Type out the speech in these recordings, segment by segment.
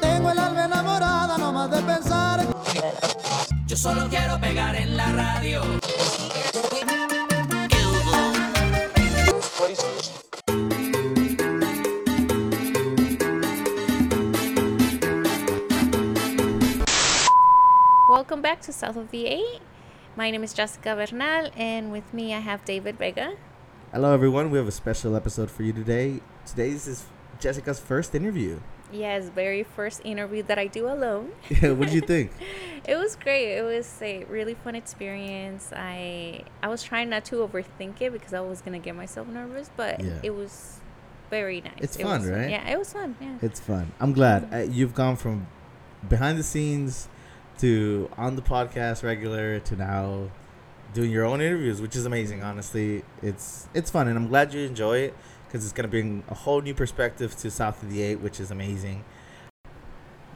Tengo el alma enamorada nomás de pensar. Yo solo quiero pegar en la radio. Welcome back to South of the Eight. My name is Jessica Bernal, and with me I have David Vega. Hello, everyone. We have a special episode for you today. Today's is Jessica's first interview. Yes, very first interview that I do alone. Yeah, what did you think? It was great. It was a really fun experience. I I was trying not to overthink it because I was gonna get myself nervous, but Yeah. it was very nice. It's It fun, was right? Yeah, it was fun. Yeah. It's fun. I'm glad uh, you've gone from behind the scenes to on the podcast regular to now doing your own interviews, which is amazing. Honestly, it's it's fun, and I'm glad you enjoy it because it's gonna bring a whole new perspective to South of the Eight, which is amazing.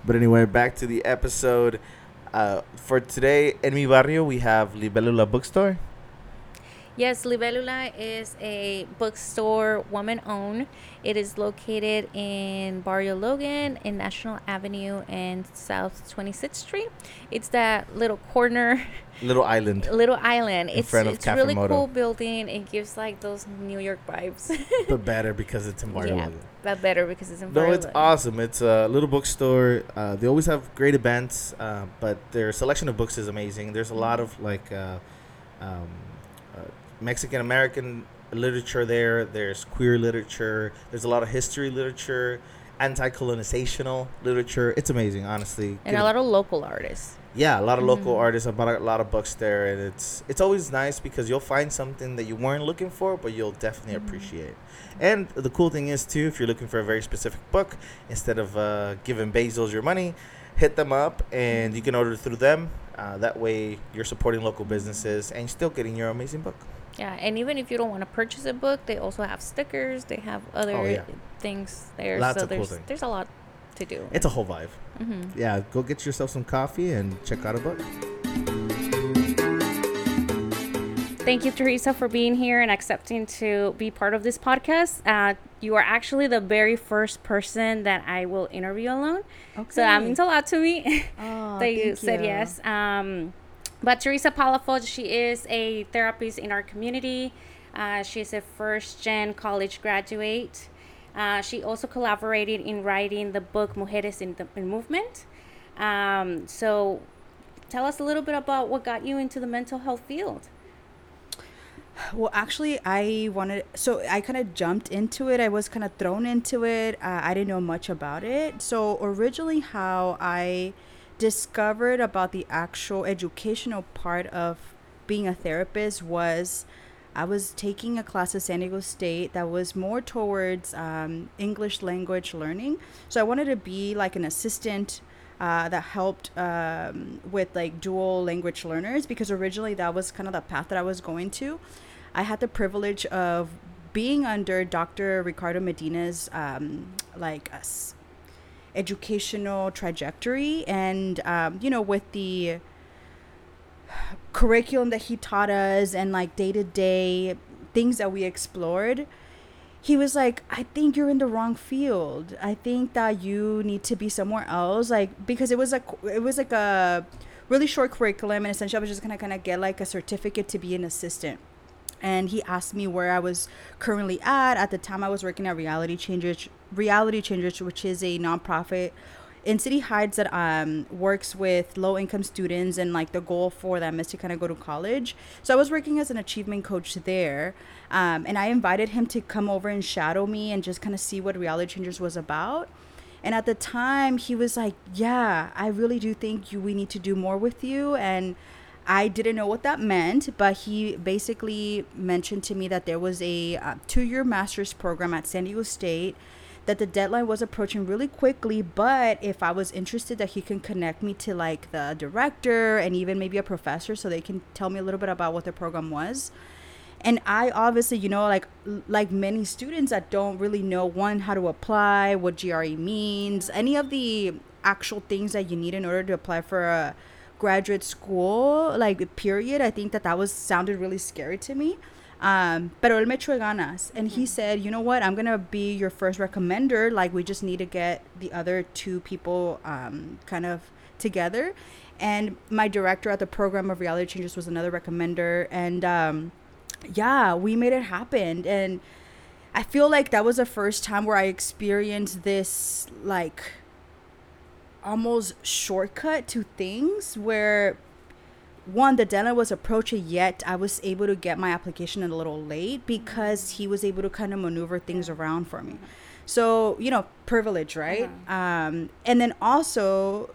But anyway, back to the episode. Uh, for today, in mi barrio, we have Libélula Bookstore. Yes, Libélula is a bookstore, woman owned. It is located in Barrio Logan in National Avenue and South 26th Street. It's that little corner, Little Island. little island. In it's front of it's a really Moto. cool building. It gives like those New York vibes. but better because it's in Barrio yeah, Logan. but better because it's in Barrio No, it's Logan. awesome. It's a little bookstore. Uh, they always have great events, uh, but their selection of books is amazing. There's a lot of like uh, um, uh, Mexican American literature there. There's queer literature. There's a lot of history literature, anti-colonizational literature. It's amazing, honestly. And Get a lot of local artists. yeah, a lot of local Mhm. artists. I bought a lot of books there, and it's it's always nice because you'll find something that you weren't looking for, but you'll definitely Mhm. appreciate. And the cool thing is too, if you're looking for a very specific book, instead of uh, giving Bezos your money, hit them up, and you can order through them. Uh, that way, you're supporting local businesses and still getting your amazing book. Yeah, and even if you don't want to purchase a book, they also have stickers. They have other Oh, yeah. things there. Lots so of cool there's things. there's a lot to do. It's a whole vibe. hmm Yeah, go get yourself some coffee and check out a book. Thank you, Teresa, for being here and accepting to be part of this podcast. Uh, you are actually the very first person that I will interview alone. Okay. So that means a lot to me Oh, that you said you. yes. Um, but Teresa Palafox, she is a therapist in our community. Uh, she's a first gen college graduate. Uh, she also collaborated in writing the book Mujeres in the in Movement. Um, so tell us a little bit about what got you into the mental health field. Well, actually, I wanted, so I kind of jumped into it. I was kind of thrown into it. Uh, I didn't know much about it. So, originally, how I discovered about the actual educational part of being a therapist was I was taking a class at San Diego State that was more towards um, English language learning. So, I wanted to be like an assistant uh, that helped um, with like dual language learners because originally that was kind of the path that I was going to. I had the privilege of being under Dr. Ricardo Medina's um, like s- educational trajectory, and um, you know with the curriculum that he taught us and like day to day things that we explored he was like i think you're in the wrong field. I think that you need to be somewhere else. Like because it was like it was like a really short curriculum and essentially i was just gonna kind of get like a certificate to be an assistant. And he asked me where i was currently at. At the time i was working at reality changers reality changers which is a nonprofit in City Heights that um works with low income students and like the goal for them is to kind of go to college. So I was working as an achievement coach there, um, and I invited him to come over and shadow me and just kind of see what Reality Changers was about. And at the time, he was like, "Yeah, I really do think you we need to do more with you." And I didn't know what that meant, but he basically mentioned to me that there was a uh, two-year master's program at San Diego State that the deadline was approaching really quickly but if i was interested that he can connect me to like the director and even maybe a professor so they can tell me a little bit about what the program was. And i obviously you know like like many students that don't really know one how to apply what gre means any of the actual things that you need in order to apply for a graduate school like period i think that that was sounded really scary to me Um, pero él me echó ganas, and he said, "You know what? I'm gonna be your first recommender. Like, we just need to get the other two people um, kind of together." And my director at the program of Reality Changers was another recommender, and um, yeah, we made it happen. And I feel like that was the first time where I experienced this like almost shortcut to things where one the deadline was approaching yet. I was able to get my application a little late because he was able to kind of maneuver things around for me. So you know privilege right? Um, and then also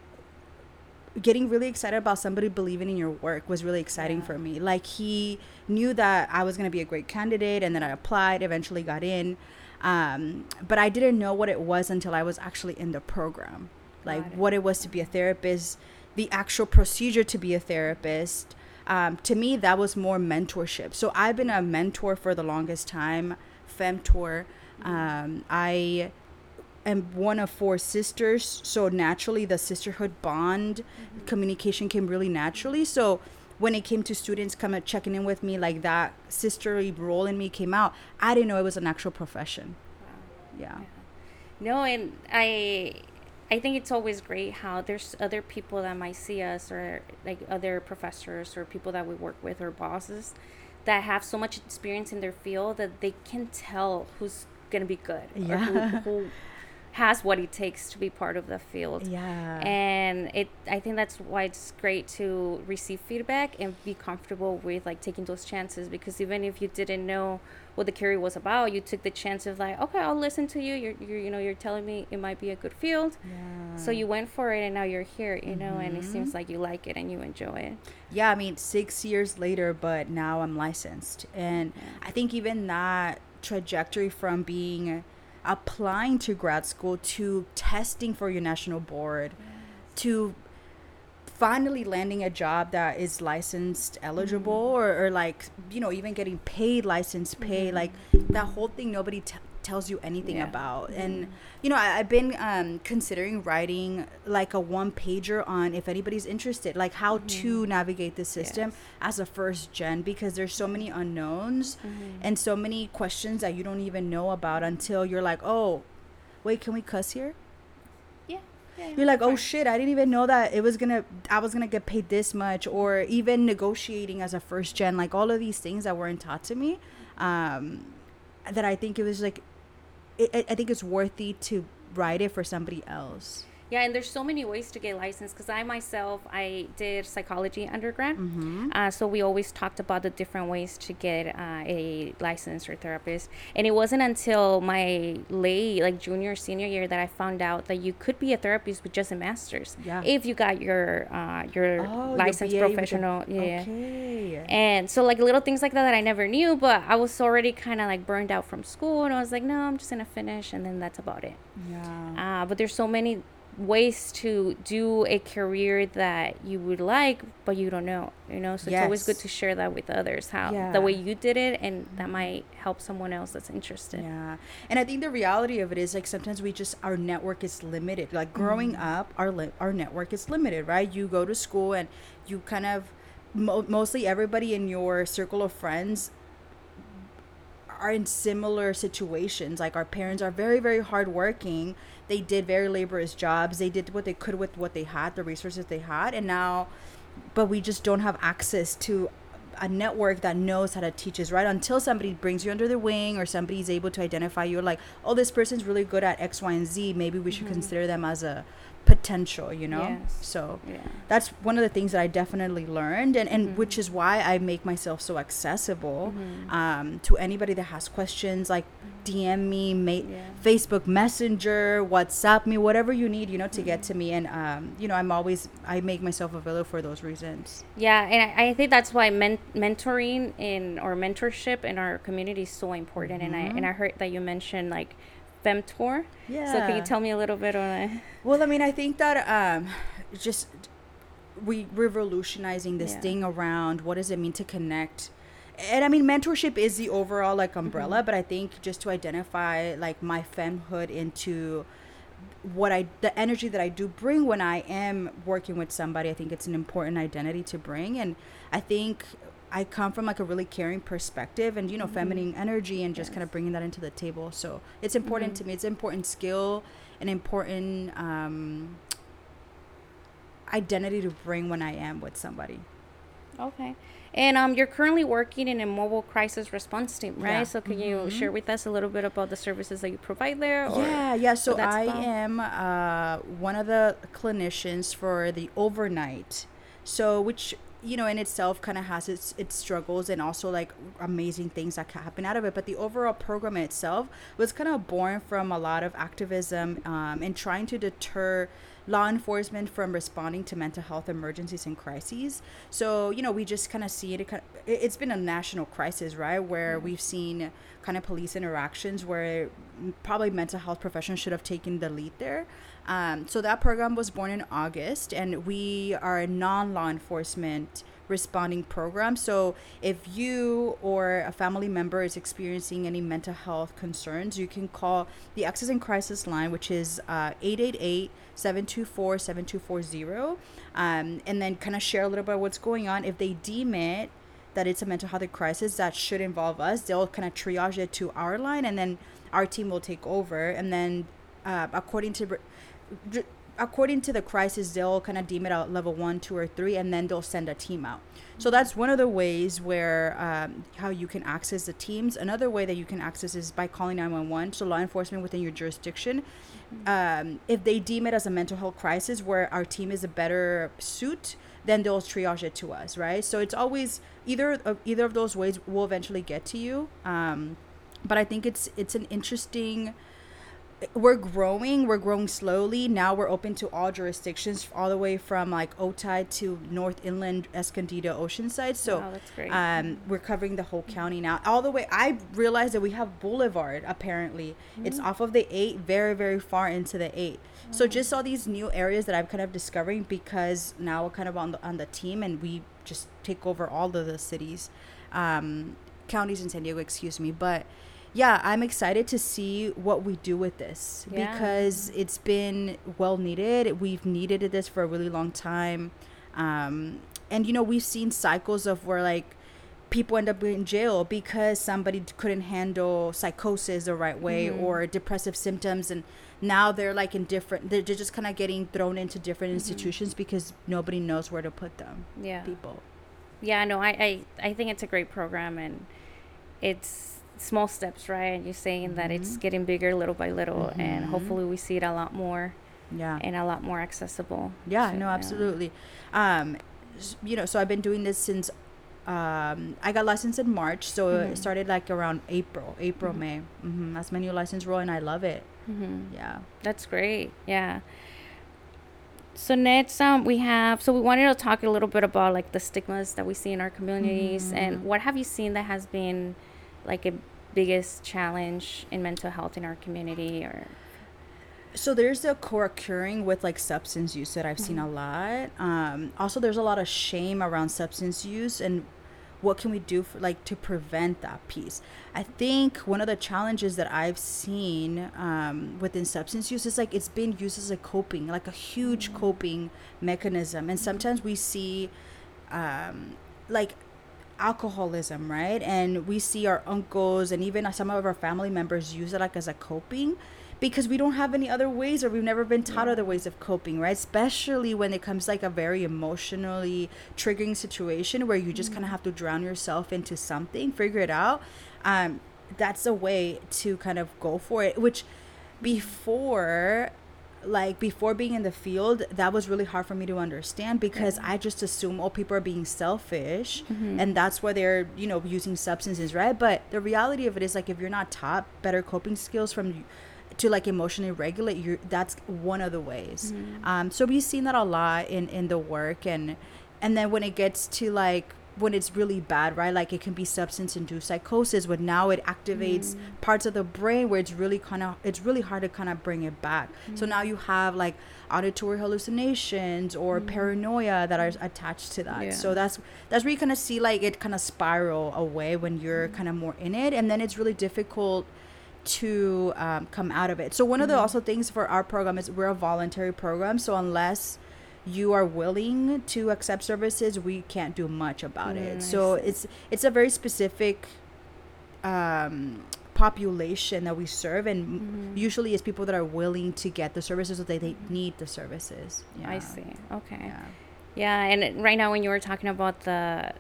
getting really excited about somebody believing in your work was really exciting for me. Like he knew that i was going to be a great candidate and then i applied eventually got in. Um, but i didn't know what it was until i was actually in the program. Like it. what it was to be a therapist the actual procedure to be a therapist um, to me that was more mentorship. So i've been a mentor for the longest time femtor. Um, i am one of four sisters so naturally the sisterhood bond communication came really naturally. So when it came to students coming checking in with me like that sisterly role in me came out i didn't know it was an actual profession. Yeah. No, and I I think it's always great how there's other people that might see us or like other professors or people that we work with or bosses that have so much experience in their field that they can tell who's gonna be good or Yeah. who, who has what it takes to be part of the field. yeah And it I think that's why it's great to receive feedback and be comfortable with like taking those chances because even if you didn't know what the career was about, you took the chance of like, okay, I'll listen to you. You're, you're you know, you're telling me it might be a good field. Yeah. So you went for it and now you're here, you know, and it seems mm-hmm. like you like it and you enjoy it. yeah i mean six years later but now i'm licensed and i think even that trajectory from being applying to grad school to testing for your national board to finally landing a job that is licensed eligible mm-hmm. or, or like you know even getting paid license pay mm-hmm. like that whole thing nobody t- tells you anything Yeah. about. And you know I, i've been um, considering writing like a one pager on if anybody's interested like how to navigate the system as a first gen because there's so many unknowns and so many questions that you don't even know about until you're like oh wait can we cuss here? Yeah. yeah you're like, oh shit, I didn't even know that it was gonna, I was gonna get paid this much, or even negotiating as a first gen, like all of these things that weren't taught to me, um, that I think it was like, it, I- I think it's worthy to write it for somebody else. Yeah, and there's so many ways to get licensed because I myself I did psychology undergrad, Mm-hmm. uh, so we always talked about the different ways to get uh, a license or therapist. And it wasn't until my late like junior senior year that I found out that you could be a therapist with just a master's Yeah. if you got your uh, your Oh, your licensed with the- professional. yeah. Okay. And so like little things like that that I never knew, but I was already kind of like burned out from school, and I was like, no, I'm just gonna finish, and then that's about it. Yeah. Uh, but there's so many ways to do a career that you would like, but you don't know, you know. So it's always good to share that with others, how Yeah. the way you did it, and that might help someone else that's interested. Yeah. And I think the reality of it is like sometimes we just our network is limited. Like growing mm. up, our li- our network is limited, right? You go to school and you kind of mo- mostly everybody in your circle of friends are in similar situations. Like our parents are very very hardworking. They did very laborious jobs. They did what they could with what they had, the resources they had, and now but we just don't have access to a network that knows how to teach us right? Until somebody brings you under the wing or somebody's able to identify you like oh this person's really good at x y and z. Maybe we should mm-hmm. consider them as a potential you know Yes. so Yeah. that's one of the things that I definitely learned, and, and which mm-hmm. is why I make myself so accessible mm-hmm. um, to anybody that has questions. Like mm-hmm. DM me, ma- Yeah. Facebook Messenger, WhatsApp me, whatever you need, you know, to get to me. And um, you know, I'm always I make myself available for those reasons. Yeah, and I, I think that's why men- mentoring in or mentorship in our community is so important. And I and I heard that you mentioned like femtor. So can you tell me a little bit on it? Well, I mean, I think that um, just we revolutionizing this Yeah. thing around what does it mean to connect. And I mean, mentorship is the overall like umbrella, but I think just to identify like my femhood into what I the energy that I do bring when I am working with somebody, I think it's an important identity to bring, and I think I come from like a really caring perspective and you know feminine energy and just kind of bringing that into the table. So it's important to me. It's an important skill, an important um, identity to bring when I am with somebody. Okay. And um, you're currently working in a mobile crisis response team, right? Yeah. So can you share with us a little bit about the services that you provide there? Or Yeah, yeah. So I about? am uh, one of the clinicians for the overnight. So which you know in itself kind of has its its struggles and also like amazing things that can happen out of it. But the overall program itself was kind of born from a lot of activism um, and trying to deter law enforcement from responding to mental health emergencies and crises. So, you know, we just kind of see it, it- it's been a national crisis, right? Where we've seen kind of police interactions where probably mental health professionals should have taken the lead there. Um, so that program was born in August, and we are a non-law enforcement responding program. So if you or a family member is experiencing any mental health concerns, you can call the Access and Crisis line, which is uh, 888 724 7240, um, and then kind of share a little bit of what's going on. If they deem it that it's a mental health crisis that should involve us, they'll kind of triage it to our line, and then our team will take over. And then, uh, according to according to the crisis, they'll kind of deem it at level one, two, or three, and then they'll send a team out. So that's one of the ways where um, how you can access the teams. Another way that you can access is by calling 911. So law enforcement within your jurisdiction, um, if they deem it as a mental health crisis where our team is a better suit, then they'll triage it to us, right? So it's always either of either of those ways will eventually get to you. Um, but I think it's it's an interesting we're growing we're growing slowly. Now we're open to all jurisdictions all the way from like otay to north inland escondido oceanside. So Wow, that's great. um, we're covering the whole county now. All the way i realized that we have boulevard apparently. It's off of the eight very very far into the eight. So just all these new areas that i'm kind of discovering because now we're kind of on the on the team and we just take over all of the cities. Um, counties in san diego excuse me. But yeah, I'm excited to see what we do with this Yeah. because it's been well needed. We've needed this for a really long time. Um, and, you know, we've seen cycles of where, like, people end up in jail because somebody couldn't handle psychosis the right way or depressive symptoms. And now they're, like, in different, they're just kind of getting thrown into different institutions because nobody knows where to put them. Yeah. People. Yeah, no, I, I, I think it's a great program and it's small steps, right? And you're saying that Mm-hmm. it's getting bigger little by little and hopefully we see it a lot more Yeah. and a lot more accessible. Yeah, So, no, absolutely. Um, you know, so I've been doing this since um, I got licensed in March, so it started like around April, April, May. hmm That's my new license role, and I love it. Mm-hmm. Yeah. That's great. Yeah. So next, um, we have. So we wanted to talk a little bit about like the stigmas that we see in our communities, and what have you seen that has been, like a biggest challenge in mental health in our community, or So there's a co-occurring with like substance use that I've seen a lot. Um, also, there's a lot of shame around substance use and what can we do for like to prevent that piece. I think one of the challenges that I've seen um, within substance use is like it's been used as a coping, like a huge coping mechanism, and sometimes we see um, like alcoholism, right? And we see our uncles and even some of our family members use it like as a coping because we don't have any other ways or we've never been taught other ways of coping, right? Especially when it comes like a very emotionally triggering situation where you just kind of have to drown yourself into something, figure it out. Um, that's a way to kind of go for it, which before like before being in the field that was really hard for me to understand because mm-hmm. i just assume all people are being selfish mm-hmm. and that's why they're you know using substances right? But the reality of it is like if you're not taught better coping skills from to like emotionally regulate you that's one of the ways. Mm-hmm. Um so we've seen that a lot in in the work and and then when it gets to like when it's really bad, right? Like it can be substance induced psychosis, but now it activates mm. parts of the brain where it's really kind of it's really hard to kind of bring it back. So mm. now you have like auditory hallucinations or mm. paranoia that are attached to that. Yeah. So that's that's where you kind of see like it kind of spiral away when you're kind of more in it, and then it's really difficult to um, come out of it. So one of the also things for our program is we're a voluntary program. So unless you are willing to accept services, we can't do much about Mm, it. I So see. it's it's a very specific um, population that we serve, and Mm-hmm. usually it's people that are willing to get the services that they, they need the services. Yeah. I see. Okay. Yeah. Yeah, and right now when you were talking about the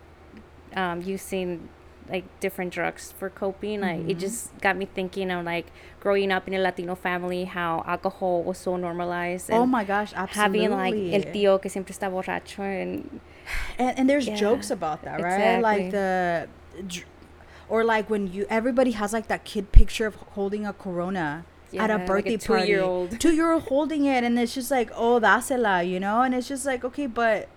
um, using like different drugs for coping, like Mm-hmm. it just got me thinking of like growing up in a Latino family, how alcohol was so normalized. And Oh my gosh, absolutely. Having like el tío que siempre está borracho and and, and there's Yeah, jokes about that right like the or like when you everybody has like that kid picture of holding a corona at Yeah, a like a birthday party two-year-old. two year old holding it and it's just like oh that's a lot you know and it's just like okay but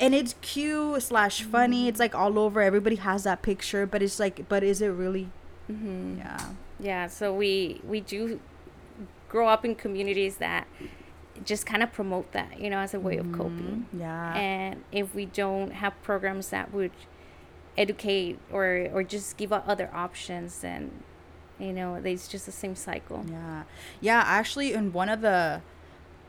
and it's cute slash funny. It's like all over. Everybody has that picture but it's like but is it really? Mhm. yeah. Yeah, so we we do grow up in communities that just kind of promote that, you know, as a way of coping. yeah. And if we don't have programs that would educate or or just give out other options then you know it's just the same cycle. Yeah. Yeah, actually in one of the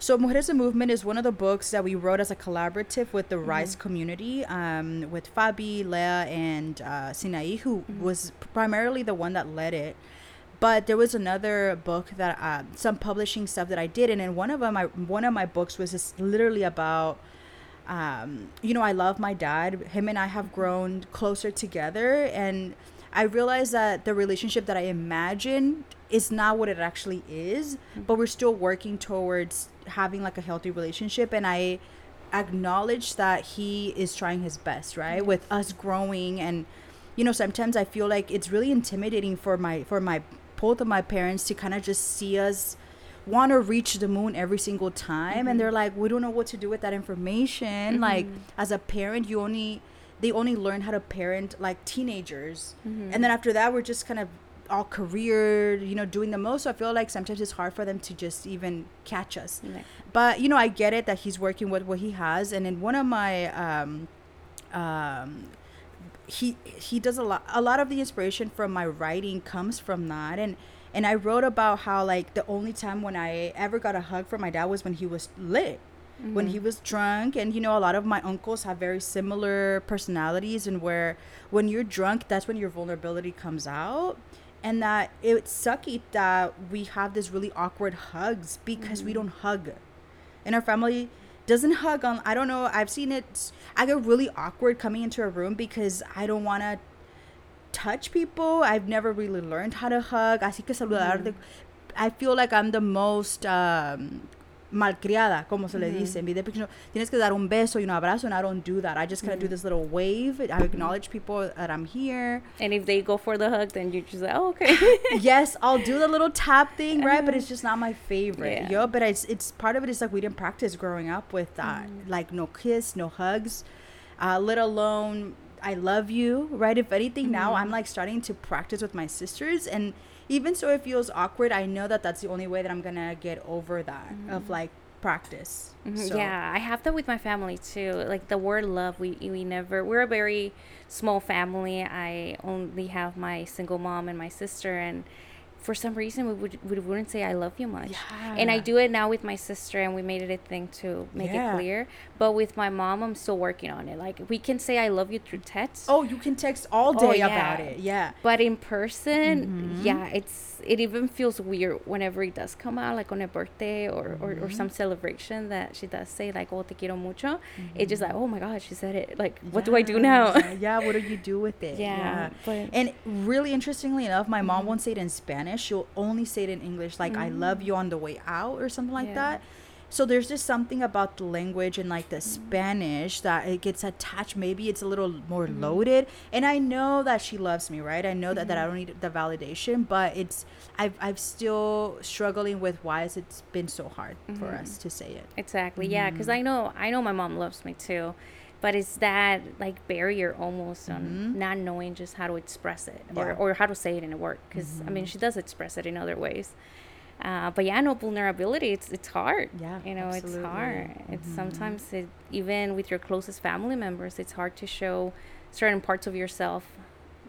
so Mujeres Movement is one of the books that we wrote as a collaborative with the Rise community, um, with Fabi, Leah, and uh, Sinai, who was primarily the one that led it. But there was another book that uh, some publishing stuff that I did, and in one of them, I, one of my books was just literally about um, you know, I love my dad. Him and I have grown closer together, and I realized that the relationship that I imagined is not what it actually is, mm-hmm. but we're still working towards having like a healthy relationship. And I acknowledge that he is trying his best, right, mm-hmm. with us growing. And you know, sometimes I feel like it's really intimidating for my for my both of my parents to kind of just see us want to reach the moon every single time and mm-hmm. they're like we don't know what to do with that information like as a parent you only they only learn how to parent like teenagers and then after that we're just kind of all career you know doing the most. So i feel like sometimes it's hard for them to just even catch us. Right. but you know i get it that he's working with what he has. And in one of my um um he he does a lot a lot of the inspiration from my writing comes from that. And and I wrote about how like the only time when I ever got a hug from my dad was when he was lit when he was drunk. And you know a lot of my uncles have very similar personalities and where when you're drunk that's when your vulnerability comes out and that it's sucky that we have this really awkward hugs because we don't hug. And our family doesn't hug on i don't know i've seen it i get really awkward coming into a room because i don't want to touch people. I've never really learned how to hug. Así que saludar de- i feel like i'm the most um malcriada, como se le dice. En vez de, you tienes que dar un beso y un abrazo, and I don't do that. I just kind of do this little wave. I acknowledge people that I'm here. and if they go for the hug then you're just like oh okay yes, I'll do the little tap thing, right? But it's just not my favorite. Yeah. Yo, but it's it's part of it is like we didn't practice growing up with that. Like no kiss, no hugs, uh, let alone I love you, right? If anything, now I'm like starting to practice with my sisters, and even so, it feels awkward. I know that that's the only way that I'm gonna get over that of like practice. Mhm, So, Yeah, I have that with my family too. Like the word love, we we never. We're a very small family. I only have my single mom and my sister, and for some reason we would we wouldn't say I love you much. And I do it now with my sister, and we made it a thing to make Yeah. it clear. But with my mom, I'm still working on it. Like we can say I love you through text. Oh, you can text all Oh, day yeah. about it. Yeah. But in person, Mm-hmm. yeah, it's it even feels weird whenever it does come out, like on a birthday or, or, Mm-hmm. or some celebration that she does say like "Oh, te quiero mucho." It's just like, oh my god, she said it. Like, what do I do now? Yeah, yeah, what do you do with it? Yeah, but- and really interestingly enough, my mom won't say it in Spanish. She'll only say it in English, like "I love you" on the way out or something like Yeah. that. So there's just something about the language and like the Spanish that it gets attached. Maybe it's a little more mm-hmm. loaded. And I know that she loves me, right? I know that, that I mm-hmm. don't need the validation, but it's I've I've still struggling with why has it been so hard for mm-hmm. us to say it. exactly, yeah, because Mm. I know I know my mom loves me too, but it's that like barrier almost on not knowing just how to express it or, Mm-hmm. Yeah. Mm-hmm. or how to say it in a word. Because I mean, she does express it in other ways. Uh, but yeah, no vulnerability. It's it's hard. Yeah, you know, it's hard. It's Mm-hmm. sometimes it, even with your closest family members, it's hard to show certain parts of yourself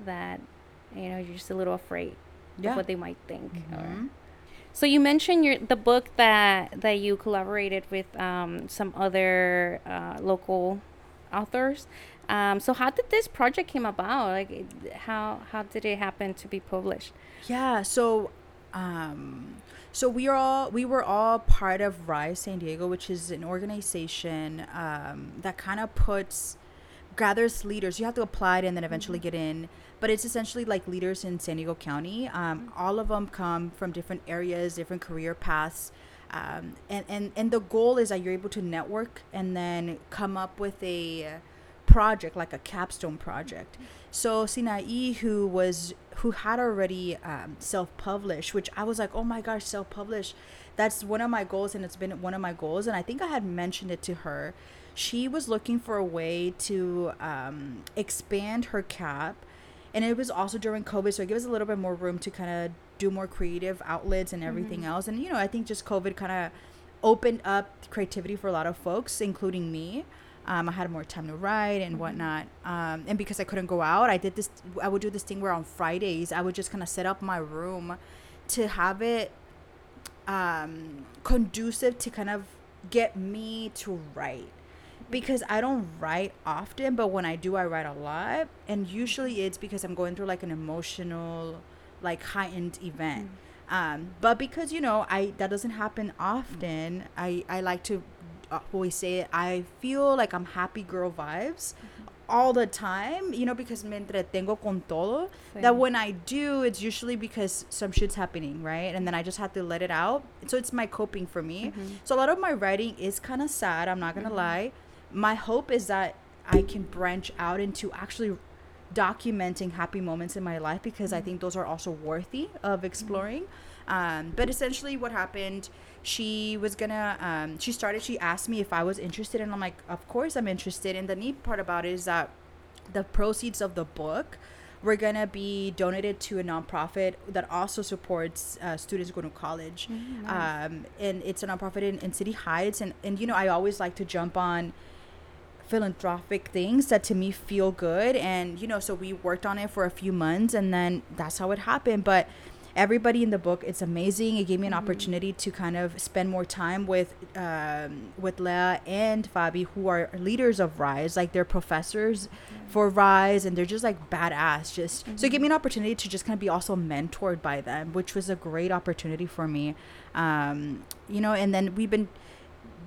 that you know you're just a little afraid Yeah. of what they might think. Or, Mhm. So you mentioned your the book that that you collaborated with um, some other uh, local authors. Um, so how did this project came about? Like, how how did it happen to be published? Yeah, so um so we are all we were all part of Rise San Diego, which is an organization um, that kind of puts gathers leaders. You have to apply it and then eventually get in. But it's essentially like leaders in San Diego County. Um, all of them come from different areas, different career paths. Um, and, and, and the goal is that you're able to network and then come up with a project, like a capstone project. So Sinai, who was who had already um, self-published, which I was like, oh my gosh, self-published. That's one of my goals, and it's been one of my goals. And I think I had mentioned it to her. She was looking for a way to um, expand her cap, and it was also during COVID, so it gives a little bit more room to kind of do more creative outlets and everything else. And you know, I think just COVID kind of opened up creativity for a lot of folks, including me. Um, I had more time to write and whatnot. Um, and because I couldn't go out, I did this. I would do this thing where on Fridays I would just kind of set up my room to have it um, conducive to kind of get me to write because I don't write often, but when I do, I write a lot. And usually it's because I'm going through like an emotional, like heightened event. Um, but because you know, I that doesn't happen often. I I like to uh, always say it, I feel like I'm happy girl vibes all the time. You know, because me entretengo con todo. That when I do, it's usually because some shit's happening, right? And then I just have to let it out. So it's my coping for me. So a lot of my writing is kind of sad. I'm not gonna lie. My hope is that I can branch out into actually documenting happy moments in my life because I think those are also worthy of exploring. Um, but essentially, what happened? She was gonna. Um, she started. She asked me if I was interested, and I'm like, of course I'm interested. And the neat part about it is that the proceeds of the book were gonna be donated to a nonprofit that also supports uh, students going to college. Um, and it's a nonprofit in, in City Heights. And and you know, I always like to jump on philanthropic things that to me feel good. And you know so we worked on it for a few months and then that's how it happened. But everybody in the book it's amazing. It gave me an opportunity to kind of spend more time with um, with Leah and Fabi who are leaders of Rise. Like they're professors for Rise and they're just like badass. Just so it gave me an opportunity to just kind of be also mentored by them which was a great opportunity for me. Um, you know and then we've been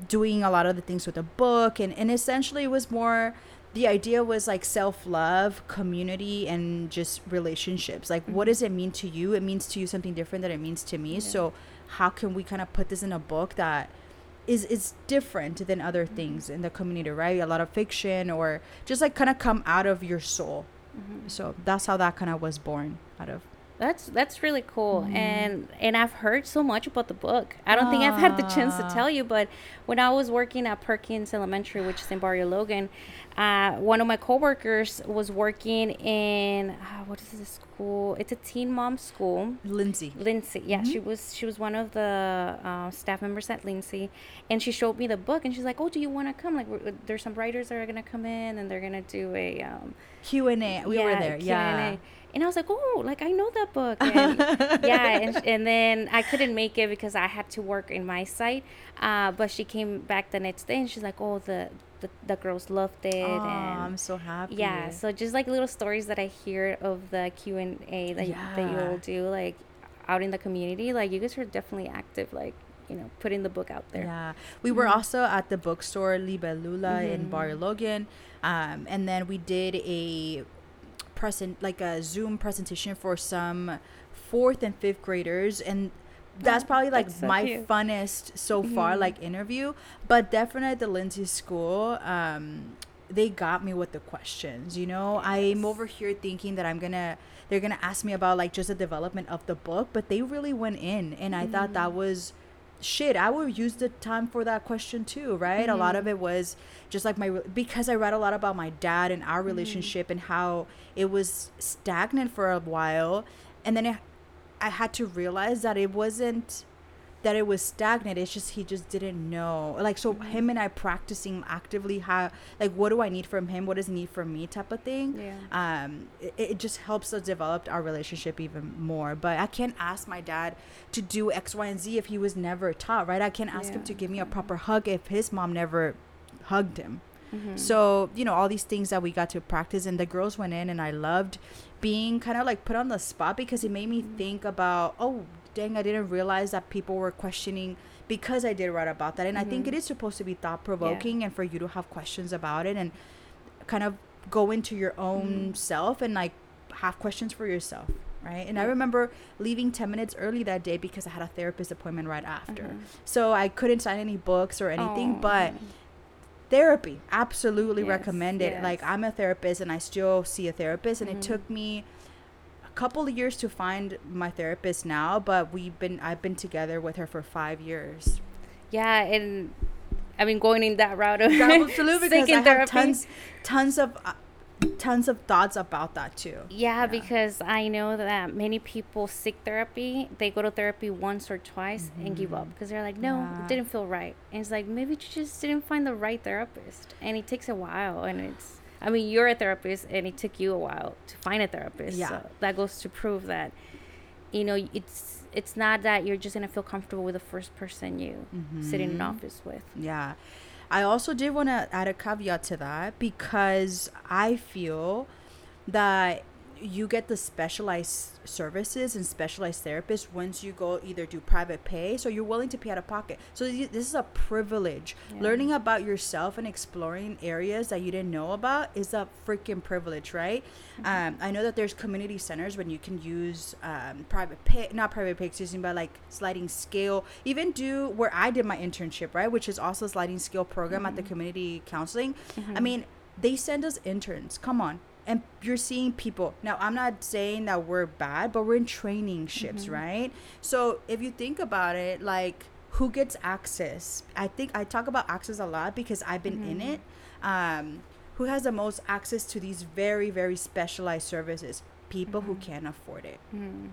doing a lot of the things with the book and, and essentially it was more the idea was like self-love community and just relationships. Like what does it mean to you? It means to you something different than it means to me. So how can we kind of put this in a book that is is different than other mm-hmm. things in the community right? A lot of fiction or just like kind of come out of your soul. Mm-hmm. So that's how that kind of was born out of That's that's really cool, Mm-hmm. and and I've heard so much about the book. I don't think I've had the chance to Ah. tell you, but when I was working at Perkins Elementary, which is in Barrio Logan, uh, one of my coworkers was working in uh, what is this school? It's a teen mom school. lindsay Lindsay, yeah, Mm-hmm. she was she was one of the uh, staff members at Lindsay, and she showed me the book, and she's like, "Oh, do you want to come? Like, there's some writers that are gonna come in, and they're gonna do a um, q&a we were there Q&A. yeah And I was like, oh, like I know that book. And, yeah, and, and then I couldn't make it because I had to work in my site. Uh, but she came back the next day and she's like, oh, the the, the girls loved it. Aw, and i'm so happy yeah, so just like little stories that I hear of the Q and A that y- that you Yeah. all do, like out in the community, like you guys are definitely active, like you know, putting the book out there. Yeah, we were also at the bookstore Libélula in Bar Logan, um, and then we did a present like a Zoom presentation for some fourth and fifth graders, and that's probably like that's so my cute. funnest so far, like interview. But definitely at the Lindsay School, um, they got me with the questions. You know, I'm over here thinking that I'm gonna they're gonna ask me about like just the development of the book, but they really went in, and I thought that was shit i would use the time for that question too right? A lot mm-hmm. of it was just like my because i read a lot about my dad and our mm-hmm. relationship and how it was stagnant for a while and then it, i had to realize that it wasn't that it was stagnant. It's just he just didn't know. Like so, him and I practicing actively how like what do I need from him? What does he need from me? Type of thing. Yeah. Um, it, it just helps us develop our relationship even more. But I can't ask my dad to do X, Y, and Z if he was never taught. Right? I can't ask him to give me a proper hug if his mom never hugged him. Mm-hmm. So, you know, all these things that we got to practice and the girls went in and I loved being kind of like put on the spot because it made me think about, oh, dang, I didn't realize that people were questioning because I did write about that. And I think it mm-hmm. is supposed to be thought provoking and for you to have questions about it and kind of go into your own mm-hmm. self and like have questions for yourself. Right. And I remember leaving 10 minutes early that day because I had a therapist appointment right after. Mm-hmm. So I couldn't sign any books or anything, but therapy absolutely Yes, recommend it like i'm a therapist and i still see a therapist and it Mhm. took me couple of years to find my therapist now but we've been i've been together with her for five years Yeah, and I mean going in that route of absolutely because i have therapy. tons tons of uh, tons of thoughts about that too Yeah, because I know that many people seek therapy. They go to therapy once or twice and give up because they're like, no, Mm-hmm. Yeah. it didn't feel right. And it's like, maybe you just didn't find the right therapist. And it takes a while. And it's, I mean, you're a therapist and it took you a while to find a therapist. Yeah. So that goes to prove that, you know, it's, it's not that you're just going to feel comfortable with the first person you sit in an Mm-hmm. office with. Yeah. I also did want to add a caveat to that because I feel that you get the specialized services and specialized therapists once you go either do private pay so you're willing to pay out of pocket. So this is a privilege. Learning about yourself and exploring areas that you didn't know about is a freaking privilege right? Um, i know that there's community centers when you can use um, private pay not private pay excuse me but like sliding scale. Even do where i did my internship right which is also a sliding scale program at the community counseling. I mean they send us interns. Come on and you're seeing people. Now i'm not saying that we're bad but we're in training ships mm-hmm. right? So if you think about it like who gets access? I think i talk about access a lot because i've been in mm-hmm. it. Um, who has the most access to these very very specialized services? People who mm-hmm. can't afford it.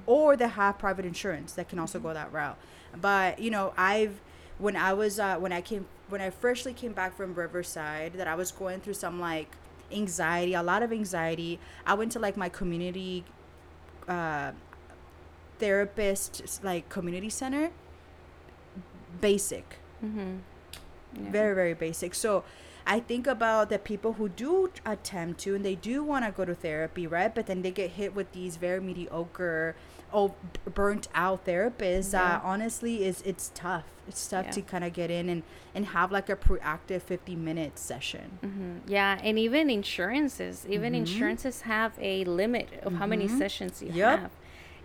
Or that have private insurance that can also go that route. But you know i've when i was uh, when i came when i freshly came back from riverside that i was going through some like anxiety a lot of anxiety. I went to like my community uh therapist like community center. Basic. Mm-hmm. very very basic. So i think about the people who do attempt to and they do want to go to therapy right? But then they get hit with these very mediocre oh burnt out therapists that Yeah. honestly is it's tough it's tough Yeah. to kind of get in and and have like a proactive 50 minute session Mm-hmm. Yeah, and even insurances, even Mm-hmm. insurances have a limit of how many sessions you Yep. have,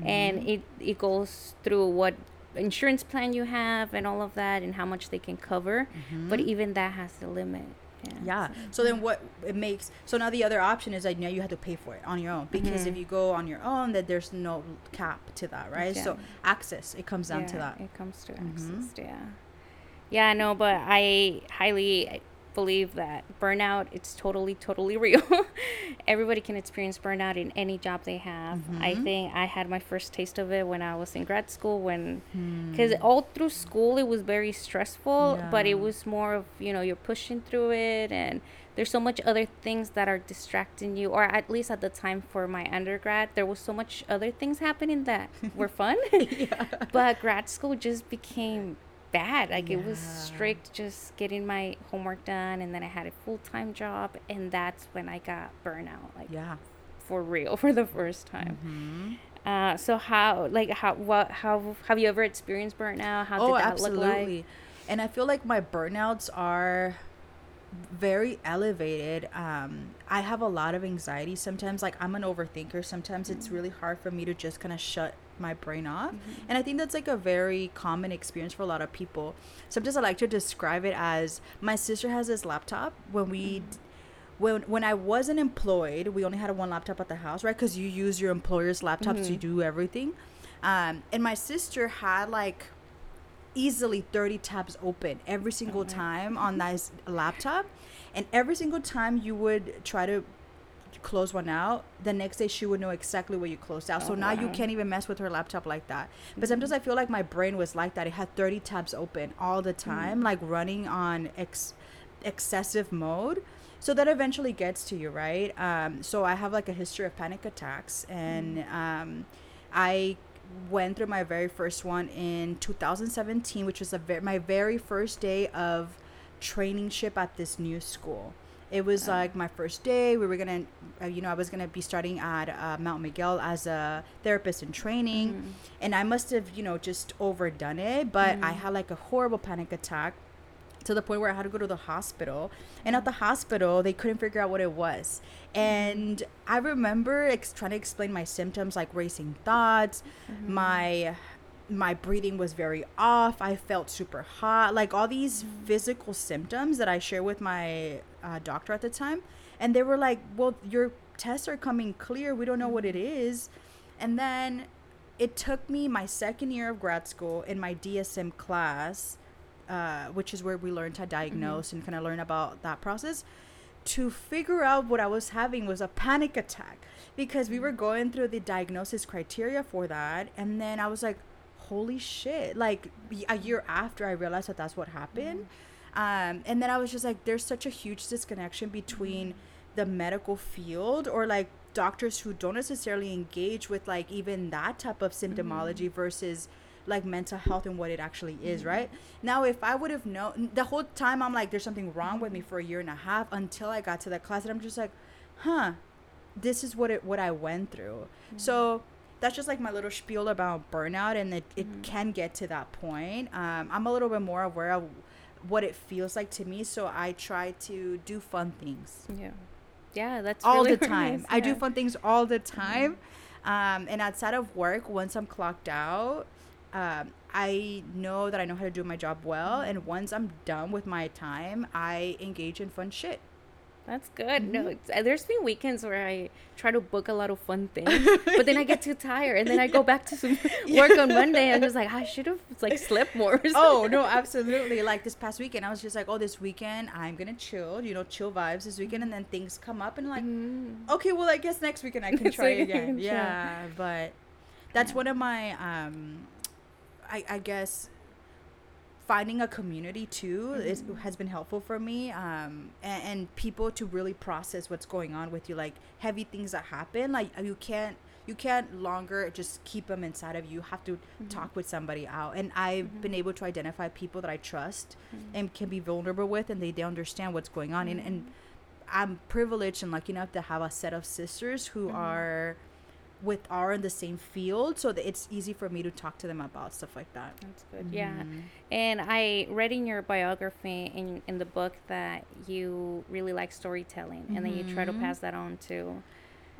and Mm-hmm. it it goes through what insurance plan you have and all of that, and how much they can cover. But even that has a limit. Yeah. Mm-hmm. yeah so then what it makes so now the other option is like now you have to pay for it on your own because if you go on your own that there's no cap to that right so access it comes down to that Mm-hmm. It comes to access. Yeah. Yeah, no, but I highly believe that burnout it's totally totally real. Everybody can experience burnout in any job they have. I Mm-hmm. think I had my first taste of it when I was in grad school when Hmm. cuz all through school it was very stressful, but it was more of, you know, you're pushing through it and there's so much other things that are distracting you or at least at the time for my undergrad there was so much other things happening that were fun but grad school just became bad. Like it was strict just getting my homework done and then i had a full-time job and that's when i got burnout like yeah. for real for the first time. Mm-hmm. uh so how like how what how have you ever experienced burnout? How did oh that absolutely. look like? And i feel like my burnouts are very elevated. Um i have a lot of anxiety sometimes. Like i'm an overthinker. Sometimes it's really hard for me to just kind of shut my brain off. Mm-hmm. And i think that's like a very common experience for a lot of people. Sometimes i like to describe it as my sister has this laptop. When we mm-hmm. when when I wasn't employed, we only had one laptop at the house, right? Because you use your employer's laptops to mm-hmm. do everything. Um, and my sister had like easily 30 tabs open every single oh, time on that laptop, and every single time you would try to close one out, the next day she would know exactly where you closed out. So Oh, now you can't even mess with her laptop like that. But sometimes I feel like my brain was like that. It had 30 tabs open all the time, like running on ex- excessive mode. So that eventually gets to you, right? Um, so I have like a history of panic attacks, and um, I went through my very first one in 2017, which was a ve- my very first day of trainingship at this new school. It was um, like my first day. We were gonna, uh, you know, I was gonna be starting at uh, Mount Miguel as a therapist in training, mm-hmm. and I must have, you know, just overdone it. But I mm-hmm. had like a horrible panic attack to the point where I had to go to the hospital. And at the mm-hmm. hospital, they couldn't figure out what it was. And I remember ex- trying to explain my symptoms, like racing thoughts. My my breathing was very off. I felt super hot, like all these physical symptoms that I share with my uh, doctor at the time. And they were like, "Well, your tests are coming clear. We don't know what it is." And then it took me my second year of grad school in my DSM class, uh, which is where we learn to diagnose and kind of learn about that process, to figure out what I was having was a panic attack because we were going through the diagnosis criteria for that. And then I was like, holy shit. Like a year after I realized that that's what happened. Um, and then I was just like, there's such a huge disconnection between the medical field or like doctors who don't necessarily engage with like even that type of symptomology versus like mental health and what it actually is, right? Now, if I would have known the whole time, I'm like, there's something wrong with me for a year and a half until I got to that class, and I'm just like, huh, this is what it what I went through. So that's just like my little spiel about burnout, and it, it can get to that point. Um, I'm a little bit more aware of what it feels like to me, so I try to do fun things Yeah. Yeah, that's all really the time. nice, I do. Mm-hmm. fun things all the time. Um, and outside of work, once I'm clocked out, um, I know that I know how to do my job well. Mm-hmm. And once I'm done with my time, I engage in fun shit. That's good. No, Mm-hmm. it's, uh, there's been weekends where I try to book a lot of fun things, but then I get too tired, and then I go back to some work on Monday. And I'm just like, I should have like slept more. oh no, absolutely! Like this past weekend, I was just like, oh, this weekend I'm gonna chill. You know, chill vibes this weekend, and then things come up, and like, Mm. okay, well, I guess next weekend I can try again. can. Yeah, but that's one of my, um, I, I guess, finding a community too is mm-hmm. has been helpful for me. Um, and, and people to really process what's going on with you, like heavy things that happen, like you can't. You can't longer just keep them inside of you. You have to mm-hmm. talk with somebody out. And I've mm-hmm. been able to identify people that I trust and can be vulnerable with, and they, they understand what's going on. And, and I'm privileged and lucky enough to have a set of sisters who are with are in the same field so that it's easy for me to talk to them about stuff like that. That's good. Yeah. Mm-hmm. And I read in your biography in in the book that you really like storytelling, and then you try to Mhm. pass that on to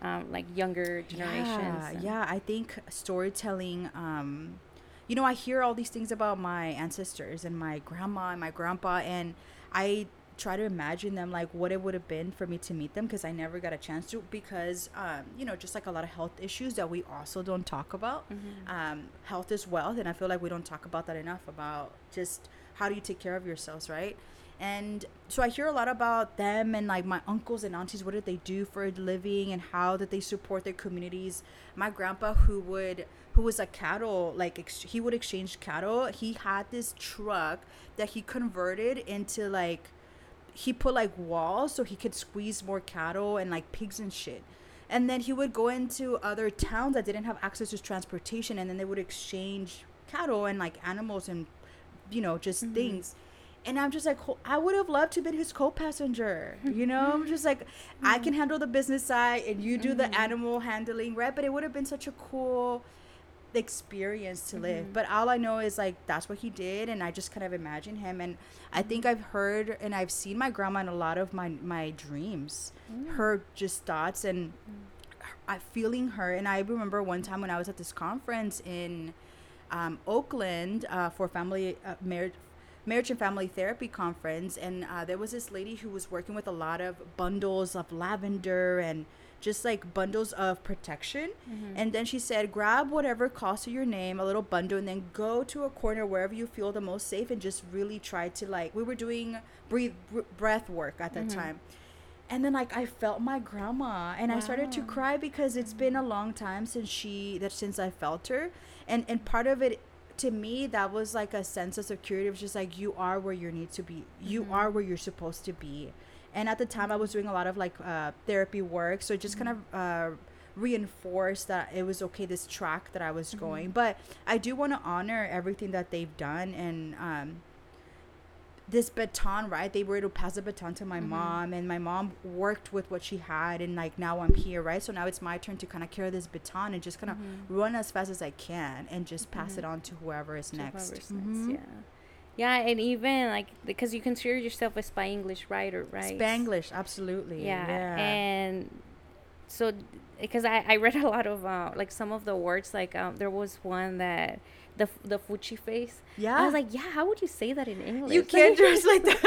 um, like younger generations. Yeah, and- yeah. I think storytelling. Um, you know, I hear all these things about my ancestors and my grandma and my grandpa, and I try to imagine them like what it would have been for me to meet them because I never got a chance to because um, you know just like a lot of health issues that we also don't talk about. Um, health is wealth, and I feel like we don't talk about that enough about just how do you take care of yourselves, right? And so I hear a lot about them and like my uncles and aunties. What did they do for a living and how did they support their communities? My grandpa, who would who was a cattle like ex- he would exchange cattle. He had this truck that he converted into like he put like walls so he could squeeze more cattle and like pigs and shit. And then he would go into other towns that didn't have access to transportation and then they would exchange cattle and like animals and you know just mm-hmm. things. And I'm just like I would have loved to be his co-passenger. You know, I'm just like I mm-hmm. can handle the business side and you do the mm-hmm. animal handling, right? But it would have been such a cool experience to live. But all I know is like that's what he did, and I just kind of imagine him. And I think I've heard and I've seen my grandma in a lot of my my dreams, her just thoughts and I feeling her. And I remember one time when I was at this conference in um, Oakland uh, for family uh, marriage. Marriage and family therapy conference, and uh, there was this lady who was working with a lot of bundles of lavender and just like bundles of protection. And then she said, grab whatever calls to your name, a little bundle, and then go to a corner wherever you feel the most safe and just really try to like, we were doing breathe, br- breath work at that time. and then like I felt my grandma and I started to cry because it's been a long time since she that since I felt her and and part of it to me that was like a sense of security it was just like you are where you need to be you Mm-hmm. are where you're supposed to be and at the time I was doing a lot of like uh, therapy work. So it just kind of Mm-hmm. uh, reinforced that it was okay this track that I was Mm-hmm. going. But I do want to honor everything that they've done. And um this baton right? They were able to pass the baton to my mom. And my mom worked with what she had. And like now i'm here right? So now it's my turn to kind of carry this baton and just kind of run as fast as i can and just pass it on to whoever is to next. whoever's next, Yeah. Yeah, and even like because you consider yourself a Spanglish writer, right? spanglish absolutely Yeah. yeah And so because I, I read a lot of uh, like some of the words like um, there was one that the the fuchi face. yeah I was like, yeah, how would you say that in English? you can't translate that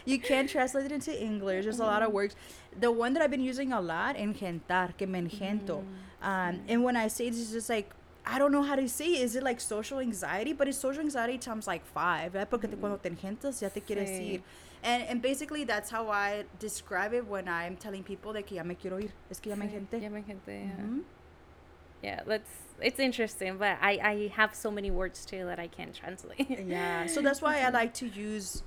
you can't translate it into english there's a lot Mm-hmm. of words the one that i've been using a lot engentar que me engento Mm-hmm. um, and when i say this it's just like I don't know how to say is it like social anxiety? But it's social anxiety times like five. ¿verdad? Porque te- cuando te engentas ya te quieres Mm. Sí. ir. And, and basically that's how I describe it when I'm telling people de que ya me quiero ir. Es que ya me engenté. ya me engenté, yeah. Mhm. Yeah, that's it's interesting, but I I have so many words too that I can't translate. yeah so that's why i like to use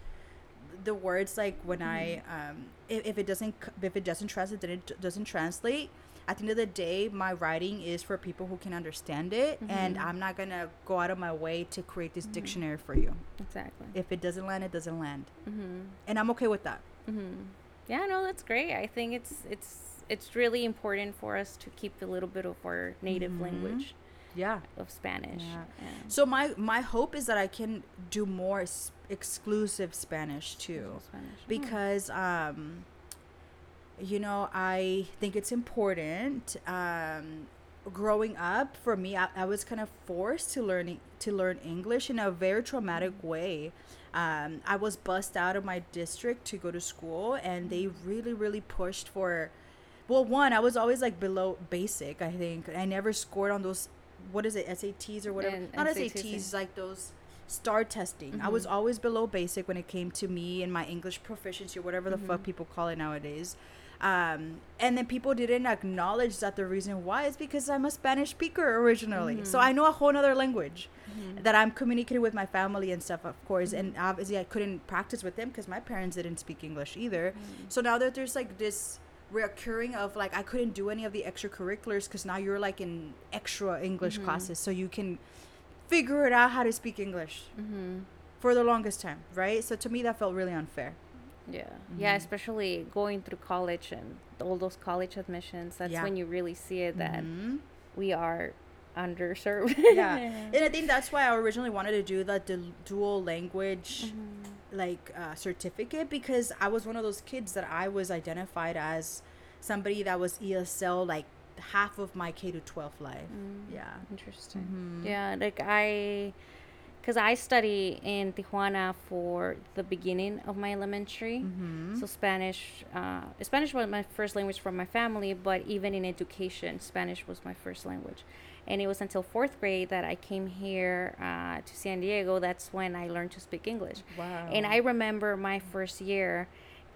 the words like when i um if, if it doesn't if it doesn't translate then it doesn't translate at the end of the day my writing is for people who can understand it and i'm not gonna go out of my way to create this dictionary for you exactly. if it doesn't land it doesn't land Mm-hmm. and i'm okay with that Mm-hmm. Yeah, no, that's great. I think it's it's it's really important for us to keep a little bit of our native Mhm. language yeah of Spanish. Yeah. Yeah. so my my hope is that i can do more exclusive spanish too Spanish. Oh. because um you know i think it's important um growing up for me i, I was kind of forced to learn to learn english in a very traumatic way. Um i was bussed out of my district to go to school and they really really pushed for well one i was always like below basic i think. I never scored on those what is it sats or whatever? And not SATs, sats like those star testing. I was Mhm. always below basic when it came to me and my english proficiency or whatever the fuck Mhm. people call it nowadays um, and then people didn't acknowledge that the reason why is because i'm a spanish speaker originally so Mhm. i know a whole other language Mhm. that i'm communicating with my family and stuff of course and obviously i couldn't practice with them because my parents didn't speak english either so now that there's like this reoccurring of like I couldn't do any of the extracurriculars because now you're like in extra English Mhm. classes, so you can figure it out how to speak English Mm-hmm. for the longest time, right? So to me, that felt really unfair. Yeah. Yeah, Mhm. especially going through college and all those college admissions. That's Yeah. when you really see it that Mhm. we are underserved. Yeah. and I think that's why I originally wanted to do the du- dual language Mhm. like uh, certificate because I was one of those kids that I was identified as somebody that was ESL like half of my K to 12 life. Mm, Yeah. Interesting. Mhm. Yeah, like I, because I study in Tijuana for the beginning of my elementary. Mhm. So Spanish, uh, Spanish was my first language from my family, but even in education, Spanish was my first language. And it was until fourth grade that I came here uh, to San Diego. That's when I learned to speak English. Wow. And I remember my first year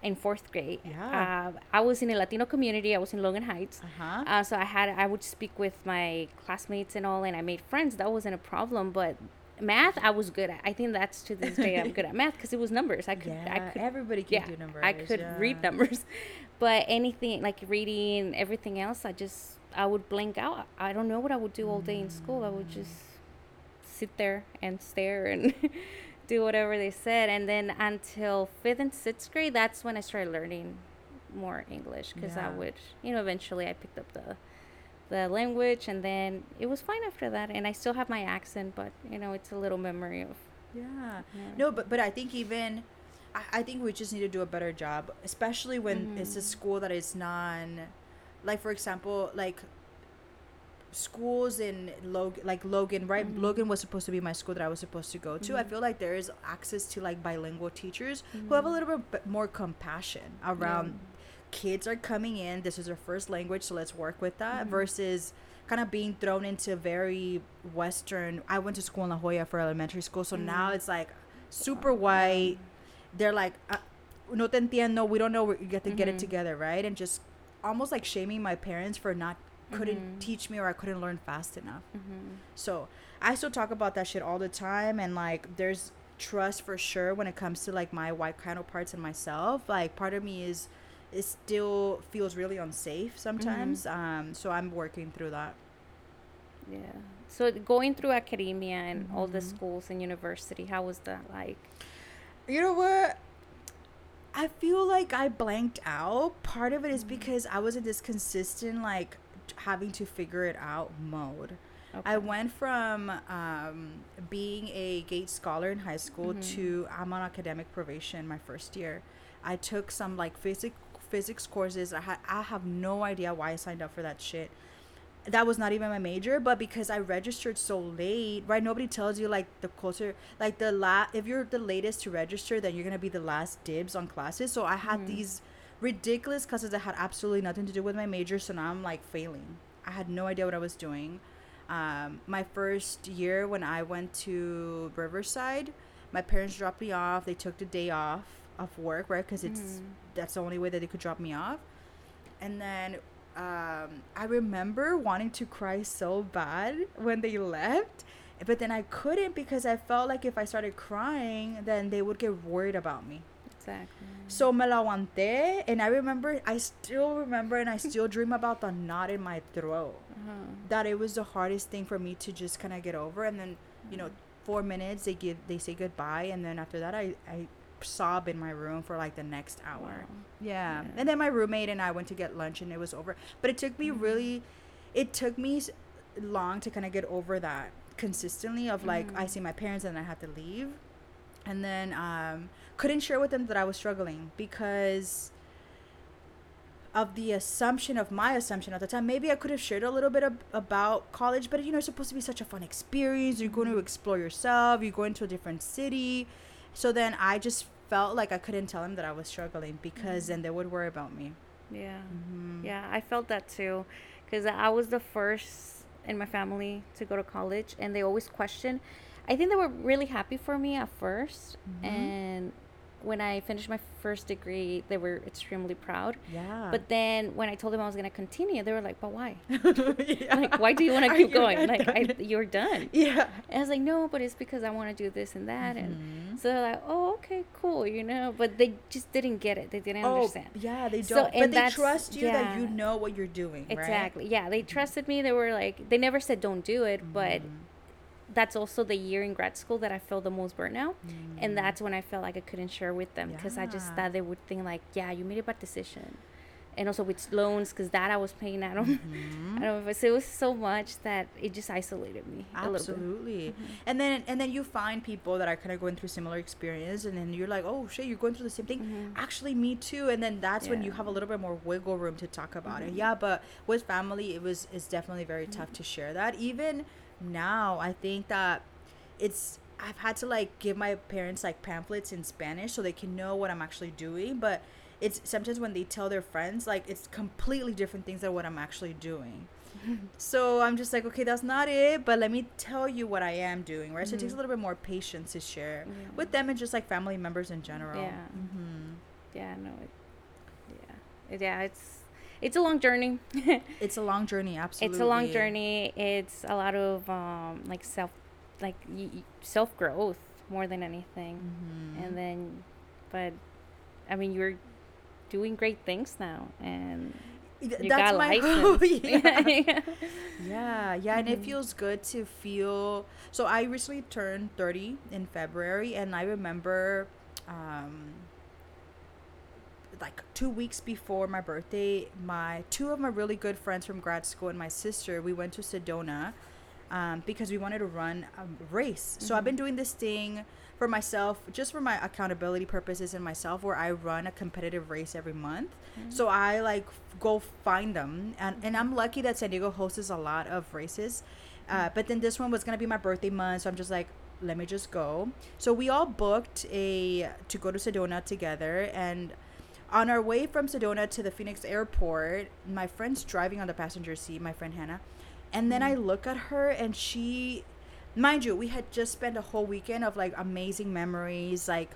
in fourth grade. Yeah. Uh, I was in a Latino community. I was in Logan Heights. Uh-huh. Uh, so I had I would speak with my classmates and all, and I made friends. That wasn't a problem. But math, I was good at. I think that's to this day I'm good at math because it was numbers. I could yeah, I could everybody can yeah do numbers. I could read numbers, but anything like reading everything else, I just I would blank out. I don't know what I would do all day in school. I would just sit there and stare and do whatever they said. And then until fifth and sixth grade, that's when I started learning more English because Yeah. I would, you know, eventually I picked up the the language and then it was fine after that and I still have my accent but you know it's a little memory of Yeah. No, but but I think even I, I think we just need to do a better job, especially when it's a school that is non like for example, like schools in Logan like Logan, right? Mhm. Logan was supposed to be my school that I was supposed to go to. I Mhm. feel like there is access to like bilingual teachers who have a Mhm. little bit more compassion around kids are coming in this is their first language so let's work with that Mhm. versus kind of being thrown into very western i went to school in la jolla for elementary school so now Mhm. it's like super white they're like uh, no te entiendo. We don't know. We get to get it Mhm. together, right? And just almost like shaming my parents for not couldn't Mhm. teach me or I couldn't learn fast enough. Mhm. So I still talk about that shit all the time, and like there's trust for sure when it comes to like my white counterparts and myself. Like part of me is it still feels really unsafe sometimes. Um, so I'm working through that. Yeah. So going through academia and all the Mhm. schools and university, how was that like? You know what? I feel like I blanked out. Part of it is Mm. because I was in this consistent like having to figure it out mode. I went from um, being a GATE scholar in high school Mhm. to I'm on academic probation my first year. I took some like physics physics courses. I had I have no idea why I signed up for that shit. That was not even my major, but because I registered so late, right? Nobody tells you like the closer, like the la. If you're the latest to register, then you're gonna be the last dibs on classes. So I had Mhm. these ridiculous classes that had absolutely nothing to do with my major. So now I'm like failing. I had no idea what I was doing. Um, my first year when I went to Riverside, my parents dropped me off. They took the day off of work, right? Because it's Mhm. that's the only way that they could drop me off. And then um, I remember wanting to cry so bad when they left, but then I couldn't because I felt like if I started crying, then they would get worried about me. Exactly. So me la aguanté, and I remember, I still remember, and I still dream about the knot in my throat. Uh-huh. That it was the hardest thing for me to just kind of get over, and then you know, four minutes they give, they say goodbye, and then after that, I I sob in my room for like the next hour. Wow. Yeah. Yeah. And then my roommate and I went to get lunch and it was over. But it took me really it took me long to kind of get over that consistently of like I Mhm. see my parents and I have to leave. And then um couldn't share with them that I was struggling because of the assumption of my assumption at the time. Maybe I could have shared a little bit ab- about college, but you know, it's supposed to be such a fun experience. You're going to explore yourself, you're going to a different city. So then I just felt like I couldn't tell them that I was struggling because then they would worry about me. Yeah. Mhm. Yeah, I felt that too, because I was the first in my family to go to college, and they always questioned. I think they were really happy for me at 1st Mhm. and when I finished my first degree, they were extremely proud. Yeah. But then when I told them I was gonna continue, they were like, "But why? yeah. Like, why do you want to keep going? Like, done? I, you're done." yeah. And I was like, "No, but it's because I want to do this and that." And Mhm. so they're like, "Oh, okay, cool," you know. But they just didn't get it. They didn't Oh, understand. yeah, they don't. but and they trust you that you know what you're doing. right? Exactly. Yeah, they trusted me. They were like, they never said don't do it, but Mhm. That's also the year in grad school that I felt the most burnout, Mm. and that's when I felt like I couldn't share with them because I just thought they would think like, yeah, you made a bad decision, and also with loans because that I was paying. I don't, Mhm. I don't. know, so it was so much that it just isolated me a little bit. Absolutely. Mm-hmm. And then and then you find people that are kind of going through similar experience and then you're like, "Oh, shit, you're going through the same thing." Mhm. Actually, me too. And then that's when you Mm-hmm. have a little bit more wiggle room to talk about it. Yeah, but with family, it was it's definitely very tough to share that. Even now, I think that it's I've had to like give my parents like pamphlets in Spanish so they can know what I'm actually doing, but it's sometimes when they tell their friends like it's completely different things than what I'm actually doing. so I'm just like, okay, that's not it, but let me tell you what I am doing, right? So it takes a little bit more patience to share Yeah. with them and just like family members in general. Yeah. hmm Yeah, no, it, yeah, It- yeah. It's it's a long journey. It's a long journey, absolutely. it's a long journey. It's a lot of um like self, like y- y- self growth more than anything. Mhm. and then but i mean you're doing great things now and you that's got my license. yeah. yeah. yeah, yeah, and it Mhm. feels good to feel. So I recently turned thirty in February, and I remember, um, like two weeks before my birthday, my two of my really good friends from grad school and my sister, we went to Sedona, um, because we wanted to run a race. So I've been doing this thing for myself, just for my accountability purposes and myself, where I run a competitive race every month. So I like go find them, and and I'm lucky that San Diego hosts a lot of races. Uh, but then this one was gonna be my birthday month, so I'm just like, let me just go. So we all booked a to go to Sedona together, and on our way from Sedona to the Phoenix airport, my friend's driving on the passenger seat, my friend Hannah, and then I look at her, and she, mind you, we had just spent a whole weekend of like amazing memories, like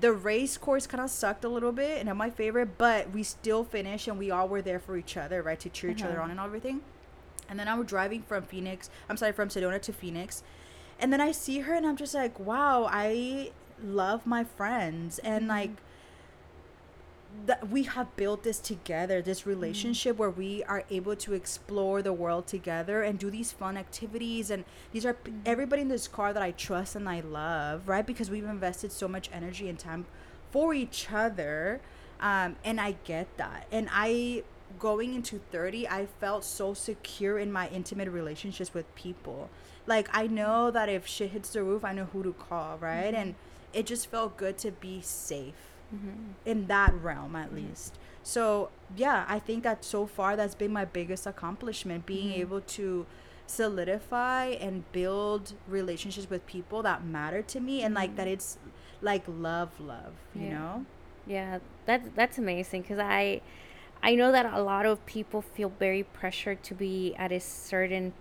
the race course kind of sucked a little bit and not my favorite, but we still finished and we all were there for each other, right? To cheer each other Uh-huh. on and everything. And then I'm driving from Phoenix, I'm sorry, from Sedona to Phoenix. And then I see her and I'm just like, wow, I love my friends. And like, that we have built this together this mm. relationship where we are able to explore the world together and do these fun activities. And these are p mm. everybody in this car that i trust and i love right? Because we've invested so much energy and time for each other. Um, and i get that. And i going into 30 i felt so secure in my intimate relationships with people. Like i mm. know that if shit hits the roof i know who to call right? Mm-hmm. And it just felt good to be safe Mm-hmm. in that realm at mm-hmm. least. So yeah i think that so far that's been my biggest accomplishment being mm-hmm. able to solidify and build relationships with people that matter to me and like that it's like love love you Yeah. know? Yeah, that's that's amazing because I I know that a lot of people feel very pressured to be at a certain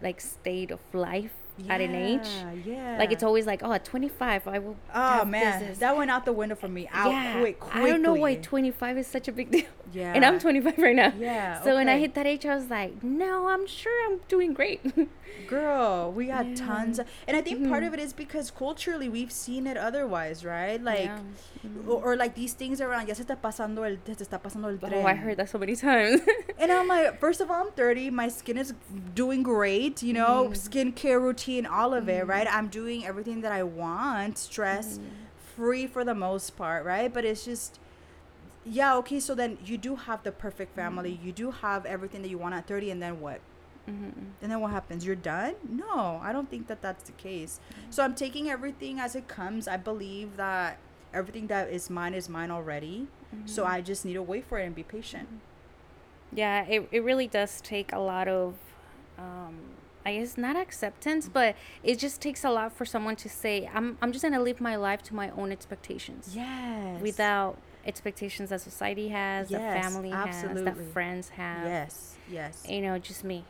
like state of life at an age. yeah Like it's always like, oh, at 25, I will. oh man this. that went out the window for me out yeah, quick I don't know why 25 is such a big deal. yeah And I'm 25 right now. Yeah, So when I hit that age, I was like, no, I'm sure I'm doing great. girl we got Yeah. tons of, and i think part Mhm. of it is because culturally we've seen it otherwise right like Yeah. or, or like these things around ya se está pasando el se está pasando el tren oh, I heard that so many times. and i'm like first of all i'm 30 my skin is doing great you know Mm. skincare routine all of it right i'm doing everything that i want stress Mm. free for the most part right but it's just yeah okay so then you do have the perfect family you do have everything that you want at 30 and then what Mhm. and then what happens? You're done? No, I don't think that that's the case. So I'm taking everything as it comes. I believe that everything that is mine is mine already. So I just need to wait for it and be patient. Yeah, it, it really does take a lot of, um, I guess not acceptance, but it just takes a lot for someone to say, I'm, I'm just going to live my life to my own expectations. Yes. Without expectations that society has, yes, that family has, absolutely. that friends have. Yes. Yes. You know, just me.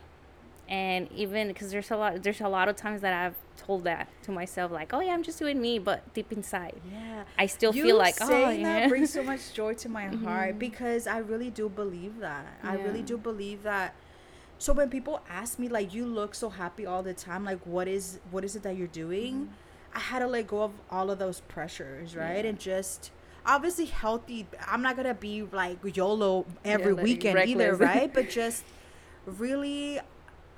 And even because there's a lot, there's a lot of times that I've told that to myself, like, oh yeah, I'm just doing me, but deep inside, Yeah. I still you feel like, oh saying yeah. that brings so much joy to my heart mm-hmm. because I really do believe that. I really do believe that. So when people ask me like, "You look so happy all the time," like, what is what is it that you're doing? I had to let go of all of those pressures, right? Yeah. And just obviously healthy. I'm not gonna be like YOLO every like, weekend either, right? But just really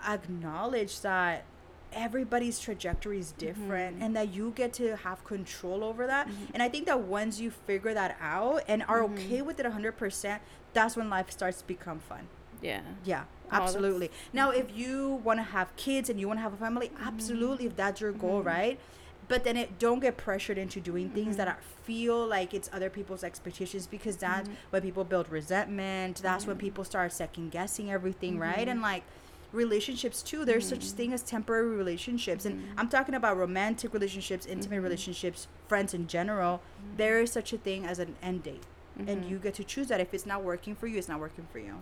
acknowledge that everybody's trajectory is different Mm-hmm. and that you get to have control over that and i think that once you figure that out and are Mm-hmm. okay with it 100% that's when life starts to become fun yeah. yeah Oh, absolutely. Now if you want to have kids and you want to have a family Mm-hmm. absolutely if that's your goal right? But then it don't get pressured into doing things that Mm-hmm. are, feel like it's other people's expectations because that's Mm-hmm. when people build resentment that's when people start second guessing everything right? Mm-hmm. and like relationships too there's such thing as temporary relationships and i'm talking about romantic relationships intimate relationships friends in general there is such a thing as an end date and you get to choose that. If it's not working for you it's not working for you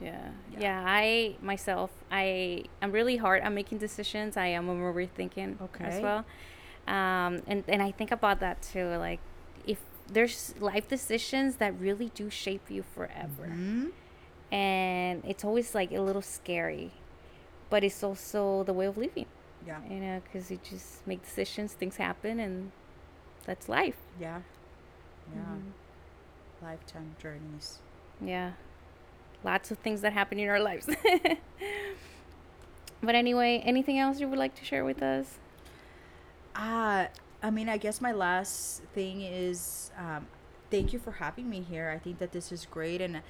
Yeah. Yeah. yeah. I myself, I I'm really hard at making decisions. I am overthinking Okay. as well. Um, and and I think about that too. Like, if there's life decisions that really do shape you forever, Mhm. and it's always like a little scary, but it's also the way of living. yeah You know, because you just make decisions, things happen, and that's life. yeah yeah Mhm. lifetime journeys Yeah. Lots of things that happen in our lives. but anyway, anything else you would like to share with us? Uh, I mean, I guess my last thing is um, thank you for having me here. I think that this is great. And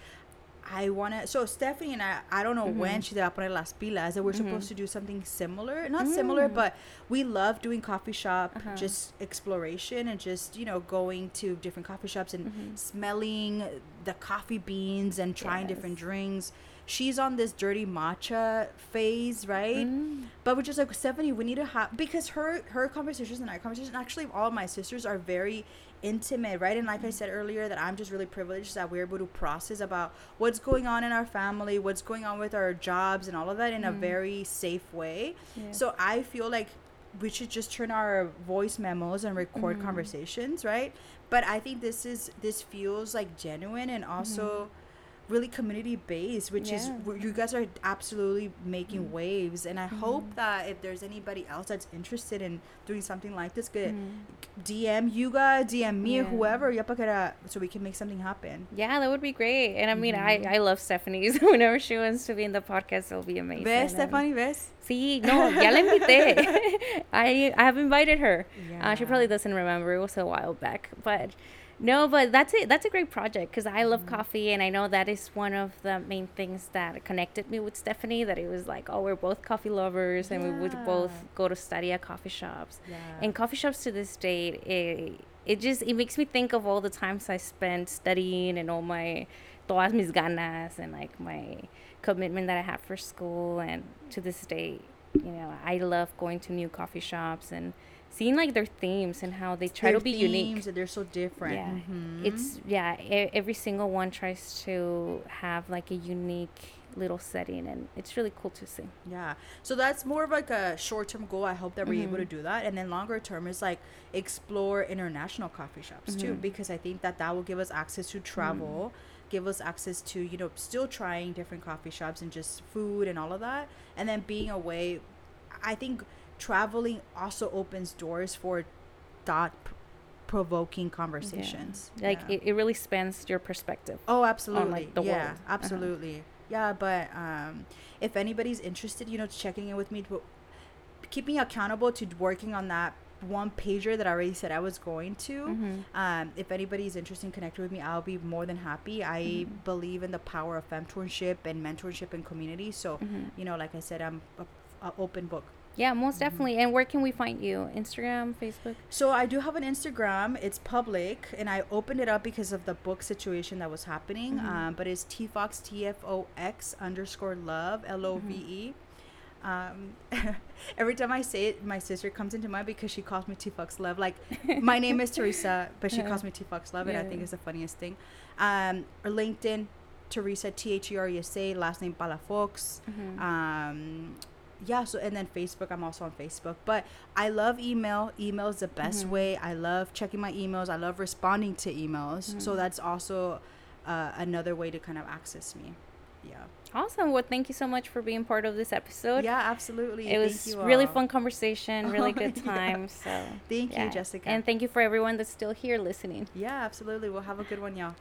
I want to. So, Stephanie and I, I don't know when mm-hmm. she va a poner las pilas that we're mm-hmm. supposed to do something similar. Not mm. similar, but we love doing coffee shop, uh-huh. just exploration and just, you know, going to different coffee shops and mm-hmm. smelling the coffee beans and trying different drinks. She's on this dirty matcha phase, right? Mm. But we're just like Stephanie, we need to have because her her conversations and our conversations, actually, all of my sisters are very intimate, right? And like I said earlier, that I'm just really privileged that we're able to process about what's going on in our family, what's going on with our jobs, and all of that in a very safe way. So I feel like we should just turn our voice memos and record Mm-hmm. conversations, right? But I think this is this feels like genuine and also really community based, which is Mm-hmm. Yeah. Mm. where you guys are absolutely making waves. And I hope that if there's anybody else that's interested in doing something like this, good DM you guys, DM me, or Mm-hmm. Yeah. whoever, ya pa so we can make something happen. Yeah, that would be great. And I mean, Mm-hmm. I, I love Stephanie's. Whenever she wants to be in the podcast, it'll be amazing. ¿Ves, And- Stephanie? ¿Ves? Sí, no, ya la invité. I I have invited her. Uh, she probably doesn't remember. It was a while back, but no, but that's it. That's a great project because I love Mm-hmm. coffee, and I know that is one of the main things that connected me with Stephanie. That it was like, oh, we're both coffee lovers, and we would both go to study at coffee shops. Yeah. And coffee shops to this day, it, it just it makes me think of all the times I spent studying and all my todas mis ganas and like my commitment that I had for school. And to this day, you know, I love going to new coffee shops and seeing like their themes and how they try Their to be unique. themes, They're so different. Yeah, Mhm. it's yeah. E- every single one tries to have like a unique little setting, and it's really cool to see. Yeah. So that's more of like a short term goal. I hope that we're able to Mm-hmm. do that. And then longer term is like explore international coffee shops too, Mm-hmm. because I think that that will give us access to travel, give us access to, you know, still trying different coffee shops and just food and all of that. And then being away, I think traveling also opens doors for thought provoking conversations. Like Yeah. it, it really spans your perspective. Oh, absolutely. the yeah, world. Uh-huh. absolutely. Yeah, but um, if anybody's interested, you know, checking in with me, to keep me accountable to working on that one pager that I already said I was going to. Mm-hmm. Um, if anybody's interested in connecting with me, I'll be more than happy. I Mm-hmm. believe in the power of mentorship and mentorship and community. So, Mm-hmm. you know, like I said, I'm a, a open book. Yeah, Mm-hmm. most definitely. And where can we find you? Instagram, Facebook? So I do have an Instagram. It's public, and I opened it up because of the book situation that was happening. Um, but it's tfox t f o x underscore love l o v e. Um, every time I say it, my sister comes into mind because she calls me tfox love. Like my name is Theresa, but she calls me tfox love, and I think it's the funniest thing. Um, or LinkedIn, Theresa T H E R E S A, last name Palafox. Um, yeah so and then facebook i'm also on facebook but i love email email is the best way i love checking my emails i love responding to emails so that's also uh, another way to kind of access me yeah Awesome. Well, thank you so much for being part of this episode. yeah absolutely It was really all. fun conversation, really good Yeah. time. So Thank you. Jessica. And thank you for everyone that's still here listening. yeah absolutely we'll have a good one y'all